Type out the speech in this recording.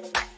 Bye.